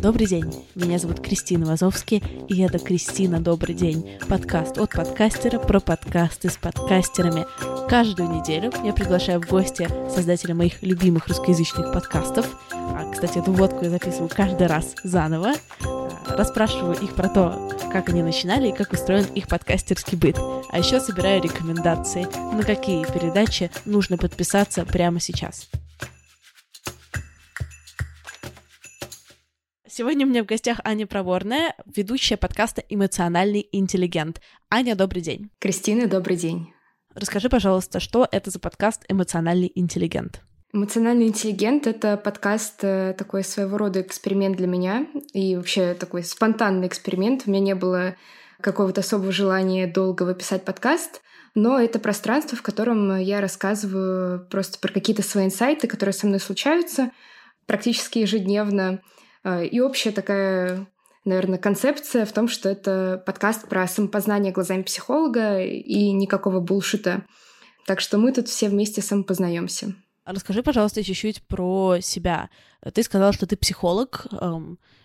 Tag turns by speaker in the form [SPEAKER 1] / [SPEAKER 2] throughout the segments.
[SPEAKER 1] Добрый день, меня зовут Кристина Вазовский, и это «Кристина, добрый день» подкаст от подкастера про подкасты с подкастерами. Каждую неделю я приглашаю в гости создателя моих любимых русскоязычных подкастов. А, кстати, эту водку я записываю каждый раз заново. А, расспрашиваю их про то, как они начинали и как устроен их подкастерский быт. А еще собираю рекомендации, на какие передачи нужно подписаться прямо сейчас. Сегодня у меня в гостях Аня Проворная, ведущая подкаста «Эмоциональный интеллигент». Аня, добрый день.
[SPEAKER 2] Кристина, добрый день.
[SPEAKER 1] Расскажи, пожалуйста, что это за подкаст «Эмоциональный интеллигент»?
[SPEAKER 2] Эмоциональный интеллигент — это подкаст, э, такой своего рода эксперимент для меня и вообще такой спонтанный эксперимент. У меня не было какого-то особого желания долго выписать подкаст, но это пространство, в котором я рассказываю просто про какие-то свои инсайты, которые со мной случаются практически ежедневно, и общая такая, наверное, концепция в том, что это подкаст про самопознание глазами психолога и никакого булшита. Так что мы тут все вместе самопознаемся.
[SPEAKER 1] Расскажи, пожалуйста, чуть-чуть про себя. Ты сказала, что ты психолог.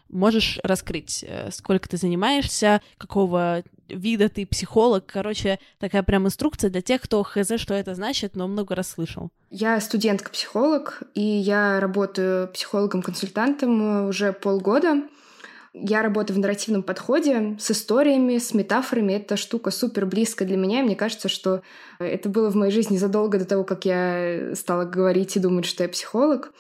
[SPEAKER 1] Можешь раскрыть, э, сколько ты занимаешься, какого вида ты психолог? Короче, такая прям инструкция для тех, кто хз, что это значит, но много раз слышал.
[SPEAKER 2] Я студентка-психолог, и я работаю психологом-консультантом уже полгода. Я работаю в нарративном подходе с историями, с метафорами. Эта штука супер близкая для меня. И мне кажется, что это было в моей жизни задолго до того, как я стала говорить и думать, что я психолог.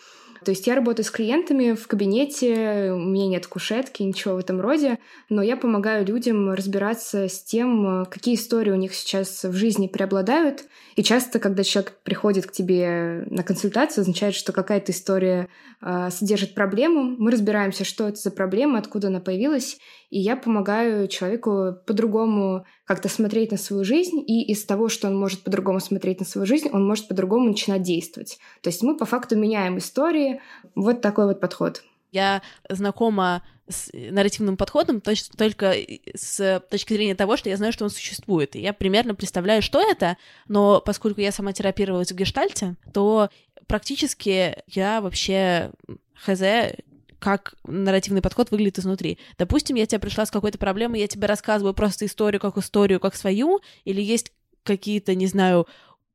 [SPEAKER 2] То есть я работаю с клиентами в кабинете, у меня нет кушетки, ничего в этом роде, но я помогаю людям разбираться с тем, какие истории у них сейчас в жизни преобладают. И часто, когда человек приходит к тебе на консультацию, означает, что какая-то история э, содержит проблему. Мы разбираемся, что это за проблема, откуда она появилась, и я помогаю человеку по-другому как-то смотреть на свою жизнь, и из того, что он может по-другому смотреть на свою жизнь, он может по-другому начинать действовать. То есть мы по факту меняем истории. Вот такой вот подход.
[SPEAKER 1] Я знакома с нарративным подходом только с точки зрения того, что я знаю, что он существует. И я примерно представляю, что это, но поскольку я сама терапировалась в гештальте, то практически я вообще хз как нарративный подход выглядит изнутри. Допустим, я тебе пришла с какой-то проблемой, я тебе рассказываю просто историю как историю, как свою, или есть какие-то, не знаю,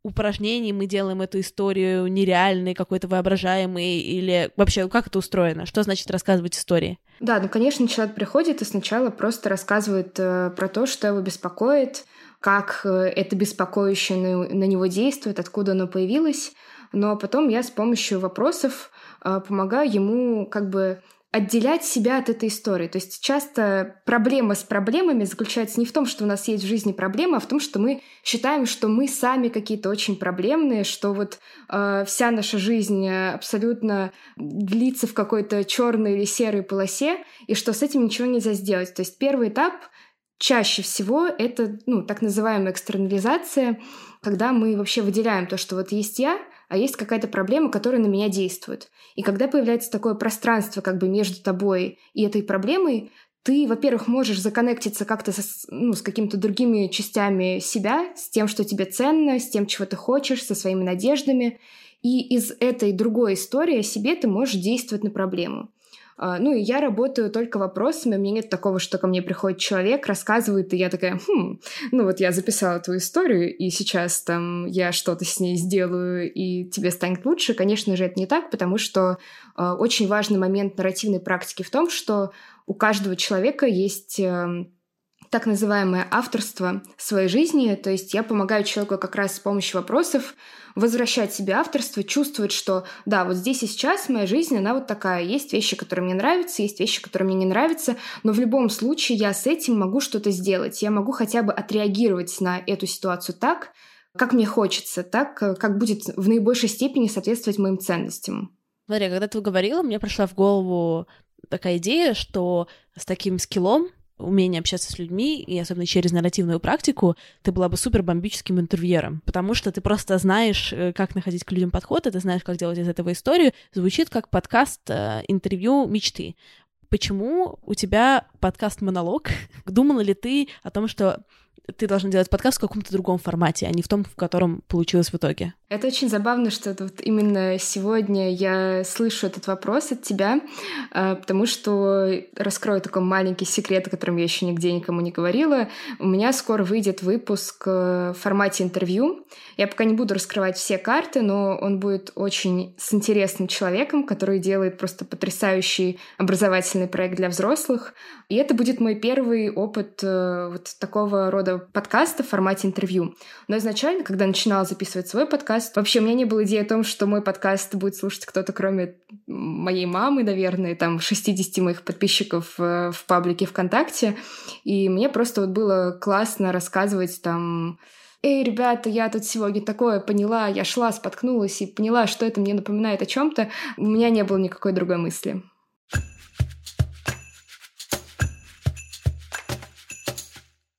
[SPEAKER 1] упражнений мы делаем эту историю нереальной, какой-то воображаемой, или вообще как это устроено? Что значит рассказывать истории?
[SPEAKER 2] Да, ну, конечно, человек приходит и сначала просто рассказывает э, про то, что его беспокоит, как э, это беспокоящее на, него действует, откуда оно появилось. Но потом я с помощью вопросов помогаю ему как бы отделять себя от этой истории. То есть часто проблема с проблемами заключается не в том, что у нас есть в жизни проблема, а в том, что мы считаем, что мы сами какие-то очень проблемные, что вот э, вся наша жизнь абсолютно длится в какой-то черной или серой полосе, и что с этим ничего нельзя сделать. То есть первый этап чаще всего это ну, так называемая экстернализация, когда мы вообще выделяем то, что вот есть я, а есть какая-то проблема, которая на меня действует. И когда появляется такое пространство как бы между тобой и этой проблемой, ты, во-первых, можешь законнектиться как-то со, ну, с какими-то другими частями себя, с тем, что тебе ценно, с тем, чего ты хочешь, со своими надеждами. И из этой другой истории о себе ты можешь действовать на проблему. А, ну, и я работаю только вопросами, у меня нет такого, что ко мне приходит человек, рассказывает, и я такая, хм, ну вот я записала твою историю, и сейчас там я что-то с ней сделаю, и тебе станет лучше. Конечно же, это не так, потому что э, очень важный момент нарративной практики в том, что у каждого человека есть... Э, так называемое авторство своей жизни. То есть я помогаю человеку как раз с помощью вопросов возвращать себе авторство, чувствовать, что да, вот здесь и сейчас моя жизнь, она вот такая. Есть вещи, которые мне нравятся, есть вещи, которые мне не нравятся, но в любом случае я с этим могу что-то сделать. Я могу хотя бы отреагировать на эту ситуацию так, как мне хочется, так, как будет в наибольшей степени соответствовать моим ценностям.
[SPEAKER 1] Смотри, когда ты говорила, мне пришла в голову такая идея, что с таким скиллом умение общаться с людьми, и особенно через нарративную практику, ты была бы супер бомбическим интервьюером, потому что ты просто знаешь, э, как находить к людям подход, и ты знаешь, как делать из этого историю. Звучит как подкаст э, интервью мечты. Почему у тебя подкаст-монолог? Думала ли ты о том, что ты должна делать подкаст в каком-то другом формате, а не в том, в котором получилось в итоге.
[SPEAKER 2] Это очень забавно, что вот именно сегодня я слышу этот вопрос от тебя, а, потому что раскрою такой маленький секрет, о котором я еще нигде никому не говорила. У меня скоро выйдет выпуск э, в формате интервью. Я пока не буду раскрывать все карты, но он будет очень с интересным человеком, который делает просто потрясающий образовательный проект для взрослых. И это будет мой первый опыт э, вот такого рода подкаста в формате интервью. Но изначально, когда начинала записывать свой подкаст, вообще у меня не было идеи о том, что мой подкаст будет слушать кто-то, кроме моей мамы, наверное, там 60 моих подписчиков э, в паблике ВКонтакте. И мне просто вот было классно рассказывать там эй, ребята, я тут сегодня такое поняла, я шла, споткнулась и поняла, что это мне напоминает о чем-то, у меня не было никакой другой мысли.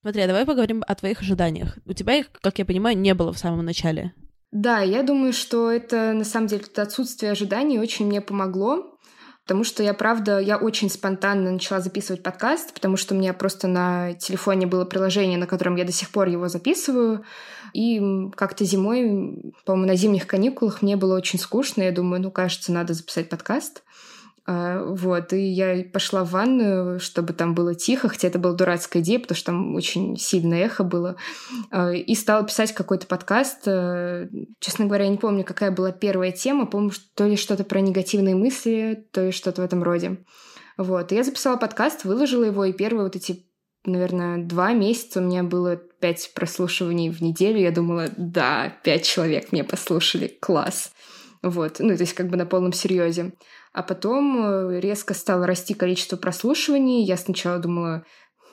[SPEAKER 1] Смотри, а давай поговорим о твоих ожиданиях. У тебя их, как я понимаю, не было в самом начале.
[SPEAKER 2] Да, я думаю, что это на самом деле это отсутствие ожиданий очень мне помогло, потому что я, правда, я очень спонтанно начала записывать подкаст, потому что у меня просто на телефоне было приложение, на котором я до сих пор его записываю, и как-то зимой, по-моему, на зимних каникулах мне было очень скучно, я думаю, ну, кажется, надо записать подкаст. А, вот, и я пошла в ванную, чтобы там было тихо, хотя это была дурацкая идея, потому что там очень сильное эхо было, а, и стала писать какой-то подкаст. Э, честно говоря, я не помню, какая была первая тема, помню, то ли что-то про негативные мысли, то ли что-то в этом роде. Вот, и я записала подкаст, выложила его, и первые вот эти наверное, два месяца у меня было пять прослушиваний в неделю. Я думала, да, пять человек меня послушали, класс. Вот, ну, то есть как бы на полном серьезе. А потом э, резко стало расти количество прослушиваний. Я сначала думала,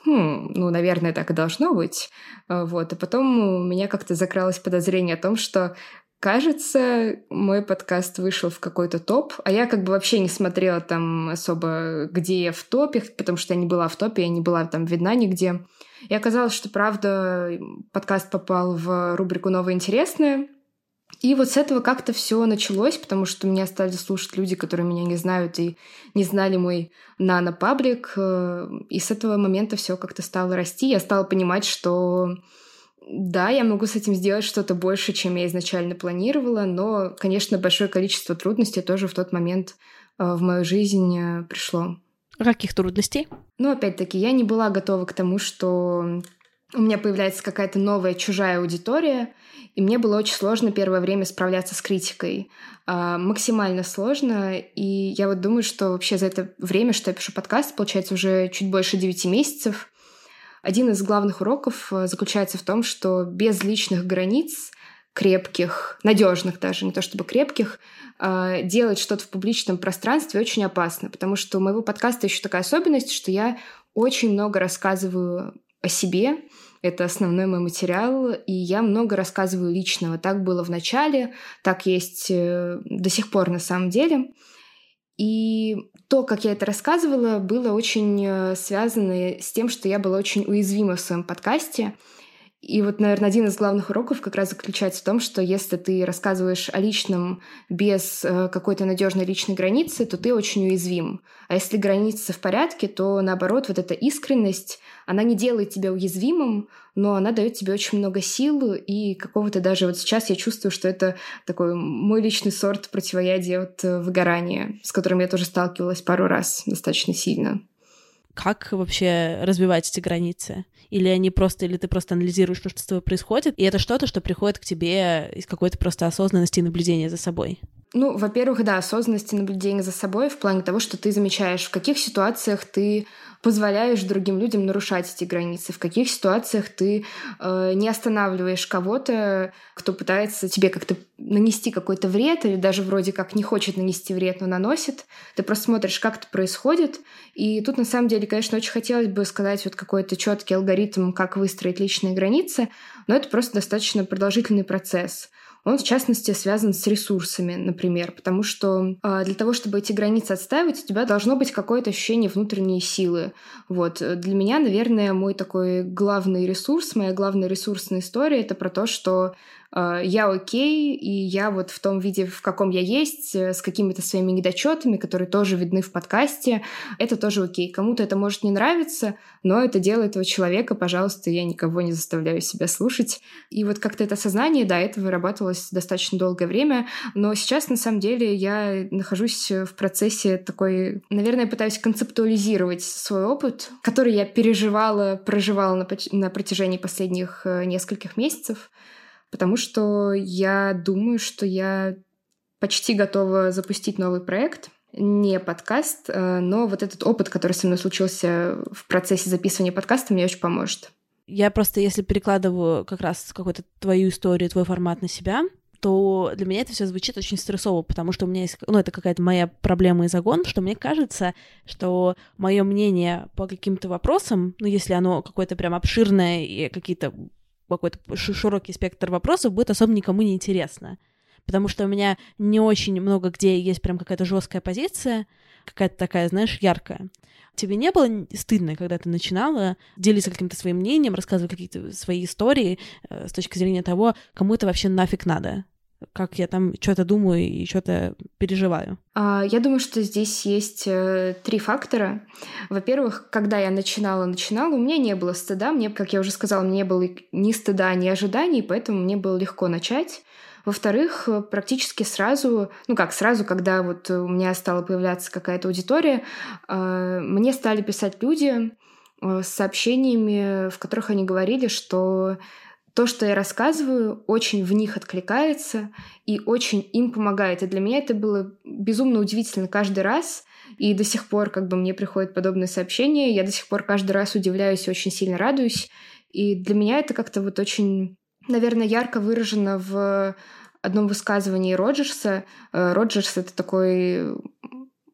[SPEAKER 2] хм, ну, наверное, так и должно быть. Э, вот. А потом у меня как-то закралось подозрение о том, что Кажется, мой подкаст вышел в какой-то топ, а я как бы вообще не смотрела там особо, где я в топе, потому что я не была в топе, я не была там видна нигде. И оказалось, что правда подкаст попал в рубрику «Новое интересное», и вот с этого как-то все началось, потому что меня стали слушать люди, которые меня не знают и не знали мой нано-паблик. Э, и с этого момента все как-то стало расти. Я стала понимать, что да, я могу с этим сделать что-то больше, чем я изначально планировала, но, конечно, большое количество трудностей тоже в тот момент э, в мою жизнь э, пришло.
[SPEAKER 1] Каких трудностей?
[SPEAKER 2] Ну, опять-таки, я не была готова к тому, что у меня появляется какая-то новая чужая аудитория, и мне было очень сложно первое время справляться с критикой. А, максимально сложно. И я вот думаю, что вообще за это время, что я пишу подкаст, получается уже чуть больше 9 месяцев, один из главных уроков э, заключается в том, что без личных границ крепких, надежных даже, не то чтобы крепких, а, делать что-то в публичном пространстве очень опасно, потому что у моего подкаста еще такая особенность, что я очень много рассказываю о себе, это основной мой материал, и я много рассказываю личного. Так было в начале, так есть э, до сих пор на самом деле. И то, как я это рассказывала, было очень э, связано с тем, что я была очень уязвима в своем подкасте. И вот, наверное, один из главных уроков как раз заключается в том, что если ты рассказываешь о личном без э, какой-то надежной личной границы, то ты очень уязвим. А если границы в порядке, то наоборот, вот эта искренность, она не делает тебя уязвимым, но она дает тебе очень много сил и какого-то даже вот сейчас я чувствую, что это такой мой личный сорт противоядия от э, выгорания, с которым я тоже сталкивалась пару раз достаточно сильно
[SPEAKER 1] как вообще развивать эти границы? Или они просто, или ты просто анализируешь, что с тобой происходит, и это что-то, что приходит к тебе из какой-то просто осознанности и наблюдения за собой?
[SPEAKER 2] Ну, во-первых, да, осознанности наблюдения за собой в плане того, что ты замечаешь, в каких ситуациях ты позволяешь другим людям нарушать эти границы, в каких ситуациях ты э, не останавливаешь кого-то, кто пытается тебе как-то нанести какой-то вред или даже вроде как не хочет нанести вред, но наносит. Ты просто смотришь, как это происходит. И тут на самом деле, конечно, очень хотелось бы сказать вот какой-то четкий алгоритм, как выстроить личные границы, но это просто достаточно продолжительный процесс он, в частности, связан с ресурсами, например, потому что э, для того, чтобы эти границы отстаивать, у тебя должно быть какое-то ощущение внутренней силы. Вот. Для меня, наверное, мой такой главный ресурс, моя главная ресурсная история — это про то, что я окей, и я вот в том виде, в каком я есть, э, с какими-то своими недочетами, которые тоже видны в подкасте, это тоже окей. Кому-то это может не нравиться, но это дело этого человека, пожалуйста, я никого не заставляю себя слушать. И вот как-то это сознание, да, это вырабатывалось достаточно долгое время, но сейчас, на самом деле, я нахожусь в процессе такой, наверное, пытаюсь концептуализировать свой опыт, который я переживала, проживала на, на протяжении последних э, нескольких месяцев, потому что я думаю, что я почти готова запустить новый проект, не подкаст, э, но вот этот опыт, который со мной случился в процессе записывания подкаста, мне очень поможет.
[SPEAKER 1] Я просто, если перекладываю как раз какую-то твою историю, твой формат на себя, то для меня это все звучит очень стрессово, потому что у меня есть, ну, это какая-то моя проблема и загон, что мне кажется, что мое мнение по каким-то вопросам, ну, если оно какое-то прям обширное и какие-то какой-то широкий спектр вопросов, будет особо никому не интересно. Потому что у меня не очень много где есть прям какая-то жесткая позиция, какая-то такая, знаешь, яркая. Тебе не было стыдно, когда ты начинала делиться каким-то своим мнением, рассказывать какие-то свои истории э, с точки зрения того, кому это вообще нафиг надо? Как я там что-то думаю и что-то переживаю?
[SPEAKER 2] А, я думаю, что здесь есть э, три фактора. Во-первых, когда я начинала, начинала, у меня не было стыда. Мне, как я уже сказала, мне не было ни стыда, ни ожиданий, поэтому мне было легко начать. Во-вторых, э, практически сразу, ну как сразу, когда вот у меня стала появляться какая-то аудитория, э, мне стали писать люди с сообщениями, в которых они говорили, что то, что я рассказываю, очень в них откликается и очень им помогает. И для меня это было безумно удивительно каждый раз. И до сих пор как бы мне приходят подобные сообщения. Я до сих пор каждый раз удивляюсь и очень сильно радуюсь. И для меня это как-то вот очень, наверное, ярко выражено в одном высказывании Роджерса. Э, Роджерс — это такой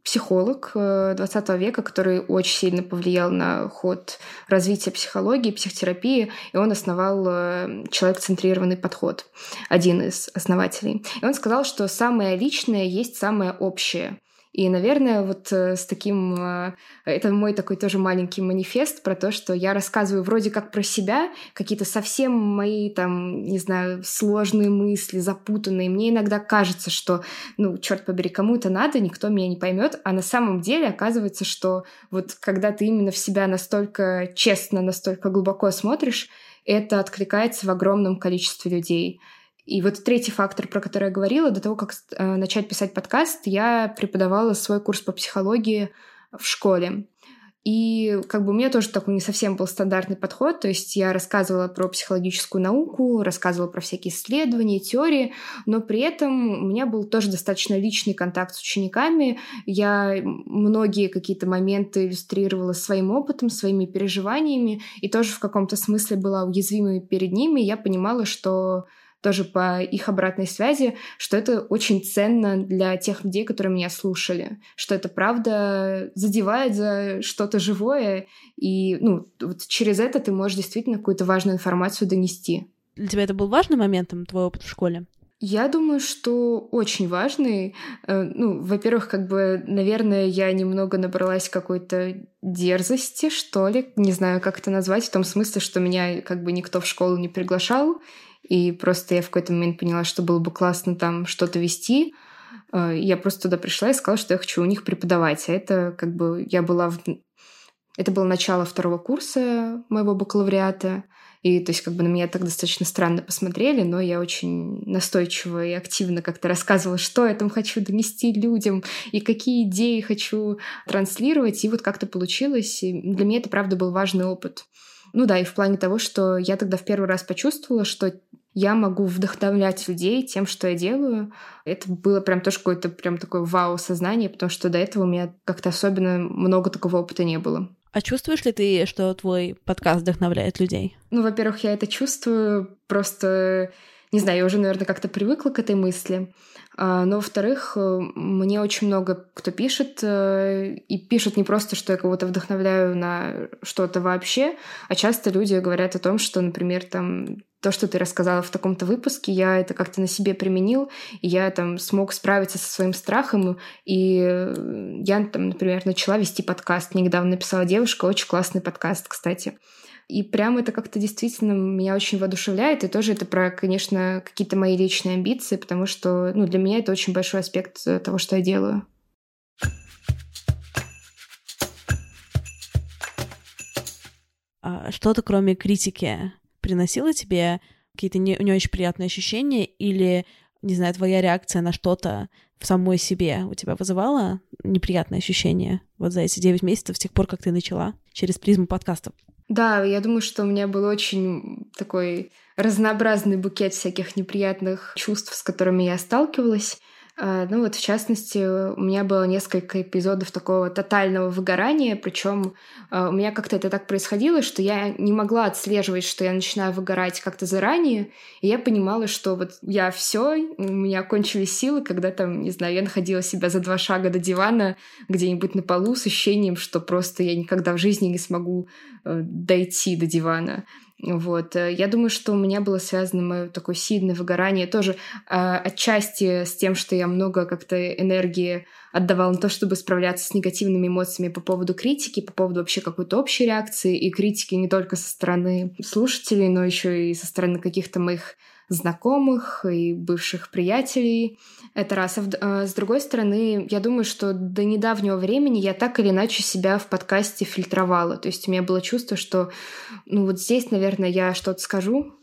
[SPEAKER 2] психолог 20 э, века, который очень сильно повлиял на ход развития психологии, психотерапии, и он основал э, человек-центрированный подход, один из основателей. И он сказал, что самое личное есть самое общее. И, наверное, вот э, с таким... Э, это мой такой тоже маленький манифест про то, что я рассказываю вроде как про себя, какие-то совсем мои там, не знаю, сложные мысли, запутанные. Мне иногда кажется, что, ну, черт побери, кому это надо, никто меня не поймет. А на самом деле оказывается, что вот когда ты именно в себя настолько честно, настолько глубоко смотришь, это откликается в огромном количестве людей. И вот третий фактор, про который я говорила, до того, как э, начать писать подкаст, я преподавала свой курс по психологии в школе. И как бы у меня тоже такой не совсем был стандартный подход, то есть я рассказывала про психологическую науку, рассказывала про всякие исследования, теории, но при этом у меня был тоже достаточно личный контакт с учениками. Я многие какие-то моменты иллюстрировала своим опытом, своими переживаниями, и тоже в каком-то смысле была уязвимой перед ними. Я понимала, что тоже по их обратной связи, что это очень ценно для тех людей, которые меня слушали, что это правда задевает за что-то живое, и ну, вот через это ты можешь действительно какую-то важную информацию донести.
[SPEAKER 1] Для тебя это был важным моментом, твой опыт в школе?
[SPEAKER 2] Я думаю, что очень важный. Э, ну, во-первых, как бы, наверное, я немного набралась какой-то дерзости, что ли, не знаю, как это назвать, в том смысле, что меня как бы никто в школу не приглашал, и просто я в какой-то момент поняла, что было бы классно там что-то вести. Э, я просто туда пришла и сказала, что я хочу у них преподавать. А это как бы я была в... Это было начало второго курса моего бакалавриата. И то есть как бы на меня так достаточно странно посмотрели, но я очень настойчиво и активно как-то рассказывала, что я там хочу донести людям и какие идеи хочу транслировать. И вот как-то получилось. И для меня это, правда, был важный опыт. Ну да, и в плане того, что я тогда в первый раз почувствовала, что я могу вдохновлять людей тем, что я делаю. Это было прям тоже какое-то прям такое вау-сознание, потому что до этого у меня как-то особенно много такого опыта не было.
[SPEAKER 1] А чувствуешь ли ты, что твой подкаст вдохновляет людей?
[SPEAKER 2] Ну, во-первых, я это чувствую, просто, не знаю, я уже, наверное, как-то привыкла к этой мысли. А, но, во-вторых, э, мне очень много кто пишет, э, и пишет не просто, что я кого-то вдохновляю на что-то вообще, а часто люди говорят о том, что, например, там то, что ты рассказала в таком-то выпуске, я это как-то на себе применил, и я там смог справиться со своим страхом, и я там, например, начала вести подкаст. Недавно написала девушка, очень классный подкаст, кстати. И прям это как-то действительно меня очень воодушевляет. И тоже это про, конечно, какие-то мои личные амбиции, потому что ну, для меня это очень большой аспект э, того, что я делаю.
[SPEAKER 1] А что-то кроме критики приносило тебе какие-то не, не очень приятные ощущения или, не знаю, твоя реакция на что-то в самой себе у тебя вызывала неприятные ощущения вот за эти 9 месяцев с тех пор, как ты начала через призму подкастов?
[SPEAKER 2] Да, я думаю, что у меня был очень такой разнообразный букет всяких неприятных чувств, с которыми я сталкивалась. А, ну вот, в частности, у меня было несколько эпизодов такого тотального выгорания, причем а, у меня как-то это так происходило, что я не могла отслеживать, что я начинаю выгорать как-то заранее, и я понимала, что вот я все, у меня кончились силы, когда там, не знаю, я находила себя за два шага до дивана где-нибудь на полу с ощущением, что просто я никогда в жизни не смогу дойти до дивана. Вот. Э, я думаю, что у меня было связано мое такое сильное выгорание тоже э, отчасти с тем, что я много как-то энергии отдавала на то, чтобы справляться с негативными эмоциями по поводу критики, по поводу вообще какой-то общей реакции и критики не только со стороны слушателей, но еще и со стороны каких-то моих знакомых и бывших приятелей. Это раз. А, а с другой стороны, я думаю, что до недавнего времени я так или иначе себя в подкасте фильтровала. То есть у меня было чувство, что ну вот здесь, наверное, я что-то скажу,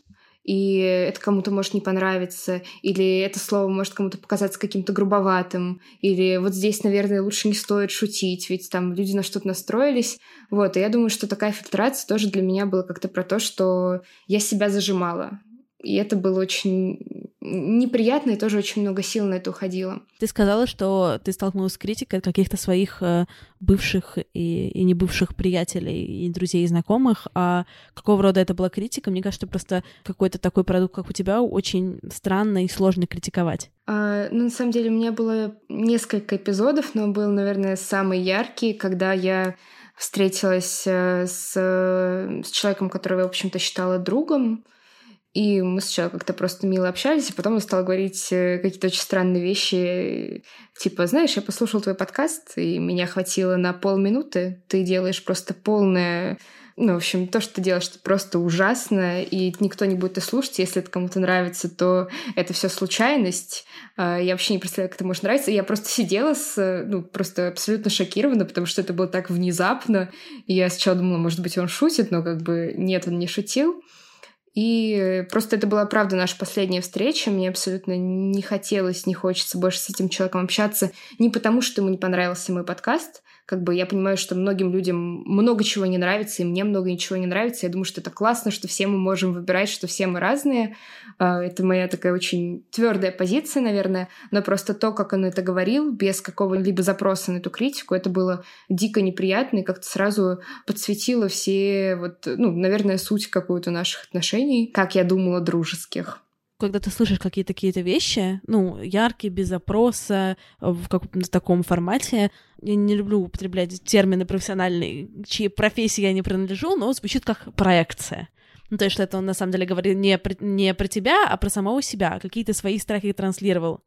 [SPEAKER 2] и это кому-то может не понравиться, или это слово может кому-то показаться каким-то грубоватым, или вот здесь, наверное, лучше не стоит шутить, ведь там люди на что-то настроились. Вот, и я думаю, что такая фильтрация тоже для меня была как-то про то, что я себя зажимала. И это было очень неприятно, и тоже очень много сил на это уходило.
[SPEAKER 1] Ты сказала, что ты столкнулась с критикой от каких-то своих э, бывших и, и не бывших приятелей, и друзей, и знакомых. А какого рода это была критика? Мне кажется, просто какой-то такой продукт, как у тебя, очень странно и сложно критиковать.
[SPEAKER 2] А, ну, на самом деле, у меня было несколько эпизодов, но был, наверное, самый яркий, когда я встретилась э, с, с человеком, которого я, в общем-то, считала другом, и мы сначала как-то просто мило общались, а потом он стал говорить э, какие-то очень странные вещи. Типа, знаешь, я послушал твой подкаст, и меня хватило на полминуты. Ты делаешь просто полное... Ну, в общем, то, что ты делаешь, просто ужасно, и никто не будет это слушать. Если это кому-то нравится, то это все случайность. А, я вообще не представляю, как это может нравиться. Я просто сидела с, ну, просто абсолютно шокирована, потому что это было так внезапно. И я сначала думала, может быть, он шутит, но как бы нет, он не шутил. И просто это была, правда, наша последняя встреча. Мне абсолютно не хотелось, не хочется больше с этим человеком общаться. Не потому, что ему не понравился мой подкаст, как бы я понимаю, что многим людям много чего не нравится, и мне много ничего не нравится. Я думаю, что это классно, что все мы можем выбирать, что все мы разные. А, это моя такая очень твердая позиция, наверное. Но просто то, как он это говорил, без какого-либо запроса на эту критику, это было дико неприятно и как-то сразу подсветило все, вот, ну, наверное, суть какую-то наших отношений, как я думала, дружеских
[SPEAKER 1] когда ты слышишь какие-то какие-то вещи, ну, яркие, без запроса, в каком-то таком формате, я не люблю употреблять термины профессиональные, чьи профессии я не принадлежу, но звучит как проекция. Ну, то есть, что это он на самом деле говорит не про, не про тебя, а про самого себя, какие-то свои страхи транслировал.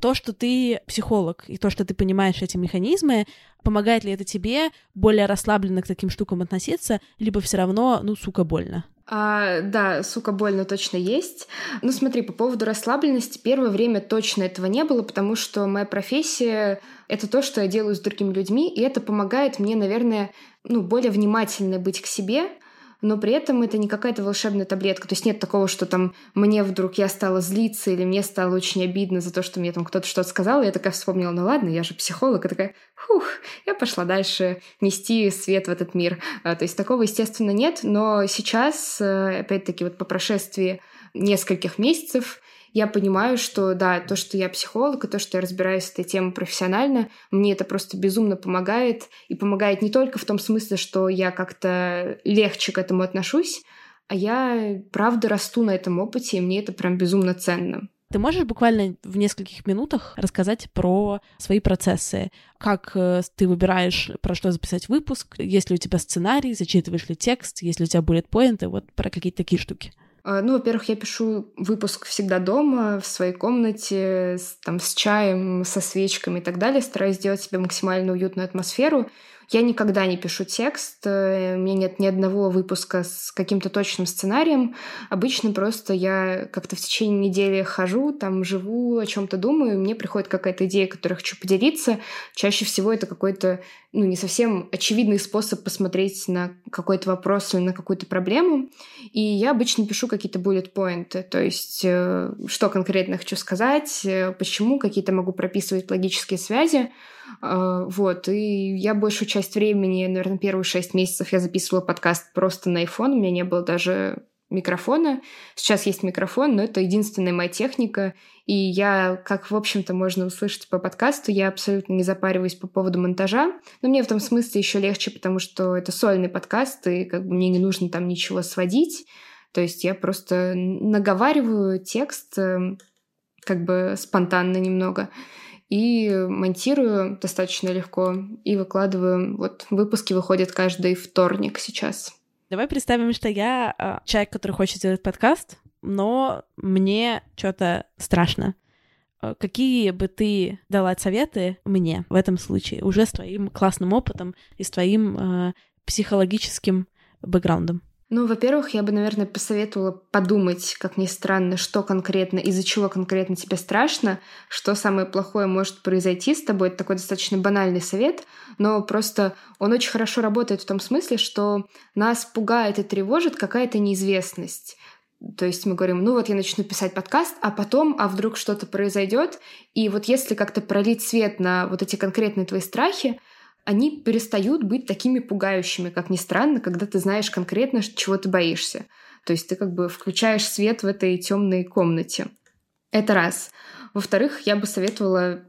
[SPEAKER 1] То, что ты психолог, и то, что ты понимаешь эти механизмы, помогает ли это тебе более расслабленно к таким штукам относиться, либо все равно, ну, сука, больно?
[SPEAKER 2] А, да, сука, больно точно есть. Ну, смотри, по поводу расслабленности, первое время точно этого не было, потому что моя профессия — это то, что я делаю с другими людьми, и это помогает мне, наверное, ну, более внимательно быть к себе, но при этом это не какая-то волшебная таблетка. То есть нет такого, что там мне вдруг я стала злиться или мне стало очень обидно за то, что мне там кто-то что-то сказал. И я такая вспомнила, ну ладно, я же психолог. И такая, фух, я пошла дальше нести свет в этот мир. А, то есть такого, естественно, нет. Но сейчас, э, опять-таки, вот по прошествии нескольких месяцев я понимаю, что да, то, что я психолог, и то, что я разбираюсь с этой темой профессионально, мне это просто безумно помогает. И помогает не только в том смысле, что я как-то легче к этому отношусь, а я правда расту на этом опыте, и мне это прям безумно ценно.
[SPEAKER 1] Ты можешь буквально в нескольких минутах рассказать про свои процессы? Как э, ты выбираешь, про что записать выпуск? Есть ли у тебя сценарий? Зачитываешь ли текст? Есть ли у тебя bullet поинты? Вот про какие-то такие штуки.
[SPEAKER 2] А, ну, во-первых, я пишу выпуск всегда дома, в своей комнате, с, там, с чаем, со свечками и так далее. Стараюсь сделать себе максимально уютную атмосферу. Я никогда не пишу текст, э, у меня нет ни одного выпуска с каким-то точным сценарием. Обычно просто я как-то в течение недели хожу, там живу, о чем-то думаю, мне приходит какая-то идея, которой хочу поделиться. Чаще всего это какой-то ну, не совсем очевидный способ посмотреть на какой-то вопрос или на какую-то проблему. И я обычно пишу какие-то bullet points, то есть э, что конкретно хочу сказать, э, почему, какие-то могу прописывать логические связи. Э, вот, и я большую часть времени, наверное, первые шесть месяцев я записывала подкаст просто на iPhone, у меня не было даже микрофона. Сейчас есть микрофон, но это единственная моя техника. И я, как, в общем-то, можно услышать по подкасту, я абсолютно не запариваюсь по поводу монтажа. Но мне в этом смысле еще легче, потому что это сольный подкаст, и как бы мне не нужно там ничего сводить. То есть я просто наговариваю текст эм, как бы спонтанно немного и монтирую достаточно легко и выкладываю. Вот выпуски выходят каждый вторник сейчас.
[SPEAKER 1] Давай представим, что я э, человек, который хочет сделать подкаст, но мне что-то страшно. А, какие бы ты дала советы мне в этом случае, уже с твоим классным опытом и с твоим э, психологическим бэкграундом?
[SPEAKER 2] Ну, во-первых, я бы, наверное, посоветовала подумать, как ни странно, что конкретно, из-за чего конкретно тебе страшно, что самое плохое может произойти с тобой. Это такой достаточно банальный совет, но просто он очень хорошо работает в том смысле, что нас пугает и тревожит какая-то неизвестность. То есть мы говорим, ну вот я начну писать подкаст, а потом, а вдруг что-то произойдет. И вот если как-то пролить свет на вот эти конкретные твои страхи, они перестают быть такими пугающими, как ни странно, когда ты знаешь конкретно, чего ты боишься. То есть ты как бы включаешь свет в этой темной комнате. Это раз. Во-вторых, я бы советовала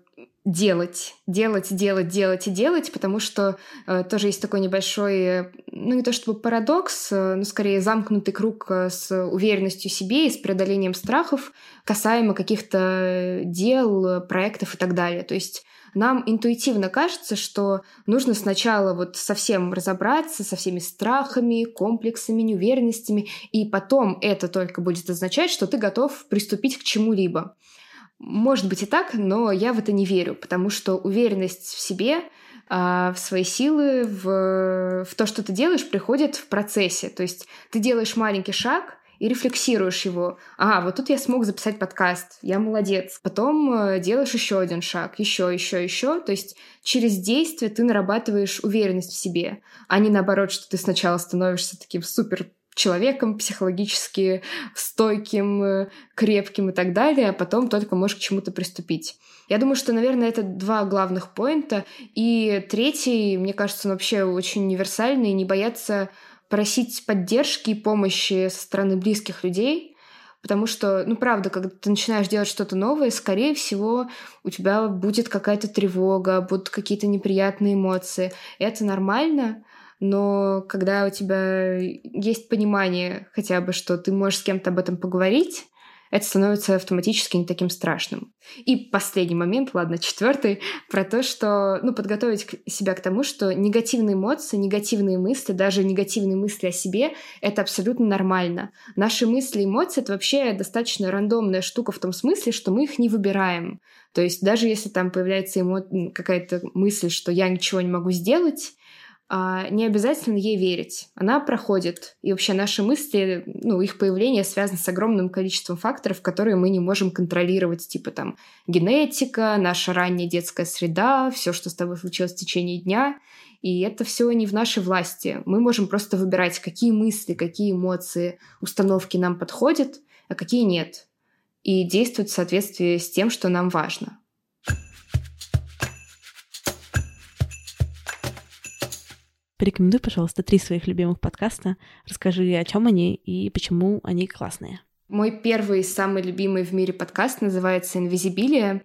[SPEAKER 2] делать, делать, делать, делать и делать, потому что э, тоже есть такой небольшой, ну не то чтобы парадокс, э, но скорее замкнутый круг э, с уверенностью в себе и с преодолением страхов касаемо каких-то дел, проектов и так далее. То есть нам интуитивно кажется, что нужно сначала вот совсем разобраться со всеми страхами, комплексами, неуверенностями, и потом это только будет означать, что ты готов приступить к чему-либо. Может быть и так, но я в это не верю, потому что уверенность в себе а, в свои силы, в, в то, что ты делаешь, приходит в процессе. То есть ты делаешь маленький шаг, и рефлексируешь его. А, вот тут я смог записать подкаст, я молодец. Потом э, делаешь еще один шаг, еще, еще, еще. То есть через действие ты нарабатываешь уверенность в себе, а не наоборот, что ты сначала становишься таким супер человеком психологически стойким, э, крепким и так далее, а потом только можешь к чему-то приступить. Я думаю, что, наверное, это два главных поинта. И третий, мне кажется, он вообще очень универсальный, не бояться просить поддержки и помощи со стороны близких людей, потому что, ну, правда, когда ты начинаешь делать что-то новое, скорее всего, у тебя будет какая-то тревога, будут какие-то неприятные эмоции. Это нормально, но когда у тебя есть понимание хотя бы, что ты можешь с кем-то об этом поговорить, это становится автоматически не таким страшным. И последний момент, ладно, четвертый, про то, что, ну, подготовить себя к тому, что негативные эмоции, негативные мысли, даже негативные мысли о себе, это абсолютно нормально. Наши мысли и эмоции — это вообще достаточно рандомная штука в том смысле, что мы их не выбираем. То есть даже если там появляется эмо... какая-то мысль, что я ничего не могу сделать, не обязательно ей верить. Она проходит. И вообще наши мысли, ну, их появление связано с огромным количеством факторов, которые мы не можем контролировать, типа там генетика, наша ранняя детская среда, все, что с тобой случилось в течение дня. И это все не в нашей власти. Мы можем просто выбирать, какие мысли, какие эмоции, установки нам подходят, а какие нет. И действовать в соответствии с тем, что нам важно.
[SPEAKER 1] Порекомендуй, пожалуйста, три своих любимых подкаста. Расскажи, о чем они и почему они классные.
[SPEAKER 2] Мой первый самый любимый в мире подкаст называется «Инвизибилия».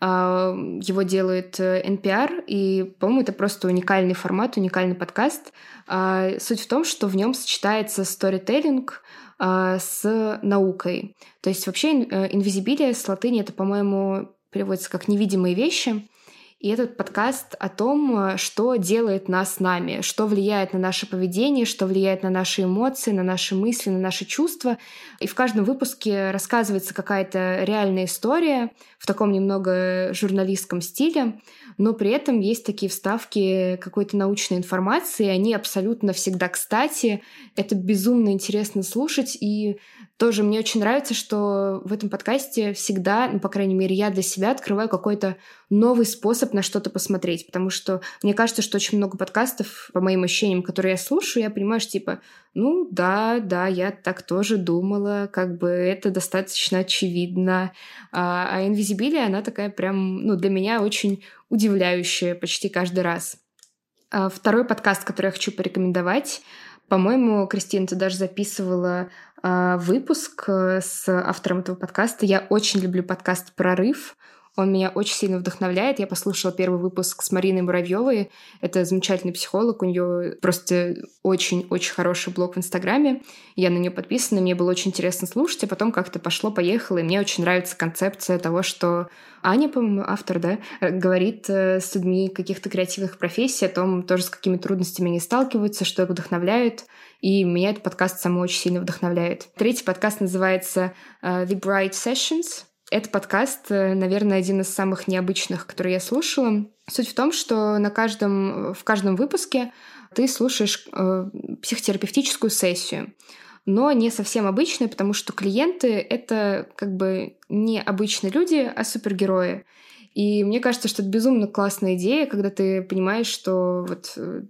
[SPEAKER 2] А, его делает NPR, э, и, по-моему, это просто уникальный формат, уникальный подкаст. А, суть в том, что в нем сочетается сторителлинг а, с наукой. То есть вообще инвизибилия с латыни это, по-моему, переводится как «невидимые вещи». И этот подкаст о том, что делает нас нами, что влияет на наше поведение, что влияет на наши эмоции, на наши мысли, на наши чувства. И в каждом выпуске рассказывается какая-то реальная история в таком немного журналистском стиле, но при этом есть такие вставки какой-то научной информации, они абсолютно всегда кстати. Это безумно интересно слушать, и тоже мне очень нравится, что в этом подкасте всегда, ну, по крайней мере, я для себя открываю какой-то новый способ на что-то посмотреть, потому что мне кажется, что очень много подкастов, по моим ощущениям, которые я слушаю, я понимаю, что типа, ну да, да, я так тоже думала, как бы это достаточно очевидно. А, а Invisibilia, она такая прям, ну, для меня очень удивляющая почти каждый раз. А второй подкаст, который я хочу порекомендовать, по-моему, Кристина, ты даже записывала э, выпуск э, с автором этого подкаста. Я очень люблю подкаст «Прорыв». Он меня очень сильно вдохновляет. Я послушала первый выпуск с Мариной Муравьевой. Это замечательный психолог. У нее просто очень-очень хороший блог в Инстаграме. Я на нее подписана. Мне было очень интересно слушать, а потом как-то пошло-поехало. И мне очень нравится концепция того, что Аня, по-моему, автор, да, говорит э, с людьми каких-то креативных профессий о том, тоже с какими трудностями они сталкиваются, что их вдохновляет. И меня этот подкаст само очень сильно вдохновляет. Третий подкаст называется uh, The Bright Sessions. Это подкаст, э, наверное, один из самых необычных, который я слушала. Суть в том, что на каждом, в каждом выпуске ты слушаешь э, психотерапевтическую сессию но не совсем обычную, потому что клиенты — это как бы не обычные люди, а супергерои. И мне кажется, что это безумно классная идея, когда ты понимаешь, что вот э,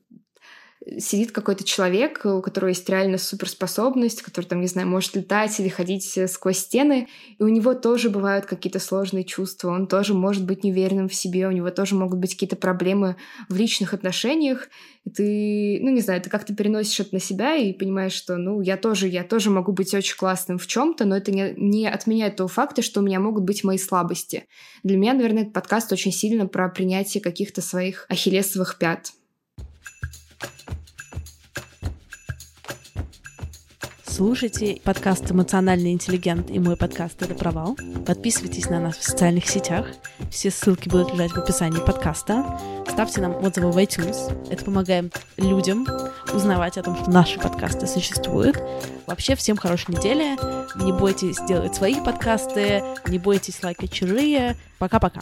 [SPEAKER 2] сидит какой-то человек, у которого есть реально суперспособность, который там, не знаю, может летать или ходить э, сквозь стены, и у него тоже бывают какие-то сложные чувства, он тоже может быть неуверенным в себе, у него тоже могут быть какие-то проблемы в личных отношениях, и ты, ну, не знаю, ты как-то переносишь это на себя и понимаешь, что, ну, я тоже, я тоже могу быть очень классным в чем то но это не, не отменяет того факта, что у меня могут быть мои слабости. Для меня, наверное, этот подкаст очень сильно про принятие каких-то своих ахиллесовых пят.
[SPEAKER 1] Слушайте подкаст «Эмоциональный интеллигент» и мой подкаст «Это провал». Подписывайтесь на нас в социальных сетях. Все ссылки будут лежать в описании подкаста. Ставьте нам отзывы в iTunes. Это помогает людям узнавать о том, что наши подкасты существуют. Вообще, всем хорошей недели. Не бойтесь делать свои подкасты. Не бойтесь лайкать чужие. Пока-пока.